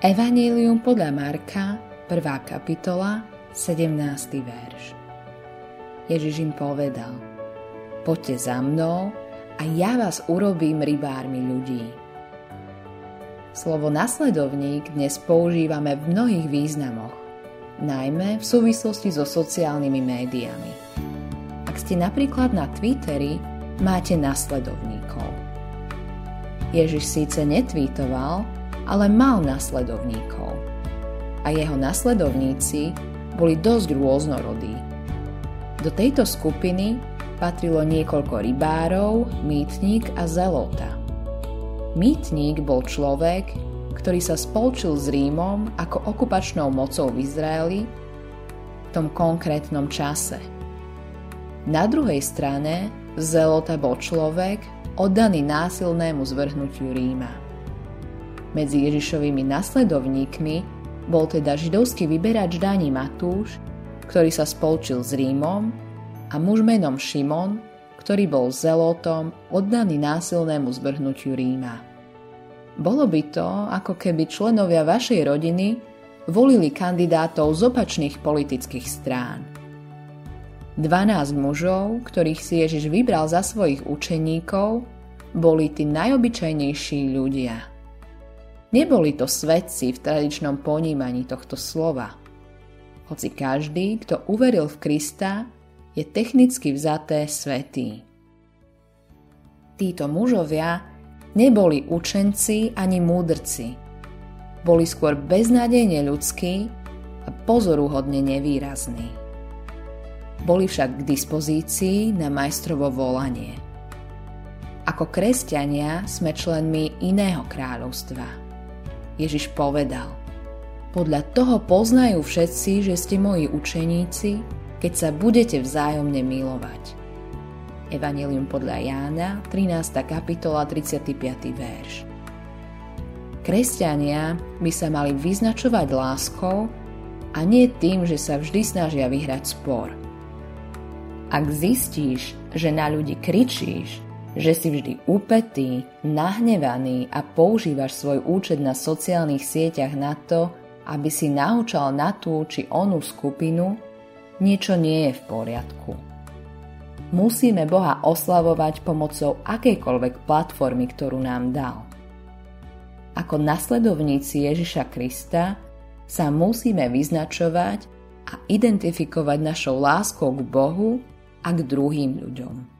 Evangelium podľa Marka, 1. kapitola, 17. verš. Ježiš im povedal, poďte za mnou a ja vás urobím rybármi ľudí. Slovo nasledovník dnes používame v mnohých významoch, najmä v súvislosti so sociálnymi médiami. Ak ste napríklad na Twitteri, máte nasledovníkov. Ježiš síce netvítoval, ale mal nasledovníkov. A jeho nasledovníci boli dosť rôznorodí. Do tejto skupiny patrilo niekoľko rybárov, mýtnik a zelota. Mýtnik bol človek, ktorý sa spolčil s Rímom ako okupačnou mocou v Izraeli v tom konkrétnom čase. Na druhej strane zelota bol človek oddaný násilnému zvrhnutiu Ríma. Medzi Ježišovými nasledovníkmi bol teda židovský vyberač daní Matúš, ktorý sa spolčil s Rímom a muž menom Šimon, ktorý bol zelotom oddaný násilnému zvrhnutiu Ríma. Bolo by to, ako keby členovia vašej rodiny volili kandidátov z opačných politických strán. 12 mužov, ktorých si Ježiš vybral za svojich učeníkov, boli tí najobyčajnejší ľudia – Neboli to svedci v tradičnom ponímaní tohto slova. Hoci každý, kto uveril v Krista, je technicky vzaté svetý. Títo mužovia neboli učenci ani múdrci. Boli skôr beznádejne ľudskí a pozoruhodne nevýrazní. Boli však k dispozícii na majstrovo volanie. Ako kresťania sme členmi iného kráľovstva – Ježiš povedal, podľa toho poznajú všetci, že ste moji učeníci, keď sa budete vzájomne milovať. Evangelium podľa Jána, 13. kapitola, 35. verš. Kresťania by sa mali vyznačovať láskou a nie tým, že sa vždy snažia vyhrať spor. Ak zistíš, že na ľudí kričíš že si vždy upetý, nahnevaný a používaš svoj účet na sociálnych sieťach na to, aby si naučal na tú či onú skupinu, niečo nie je v poriadku. Musíme Boha oslavovať pomocou akejkoľvek platformy, ktorú nám dal. Ako nasledovníci Ježiša Krista sa musíme vyznačovať a identifikovať našou láskou k Bohu a k druhým ľuďom.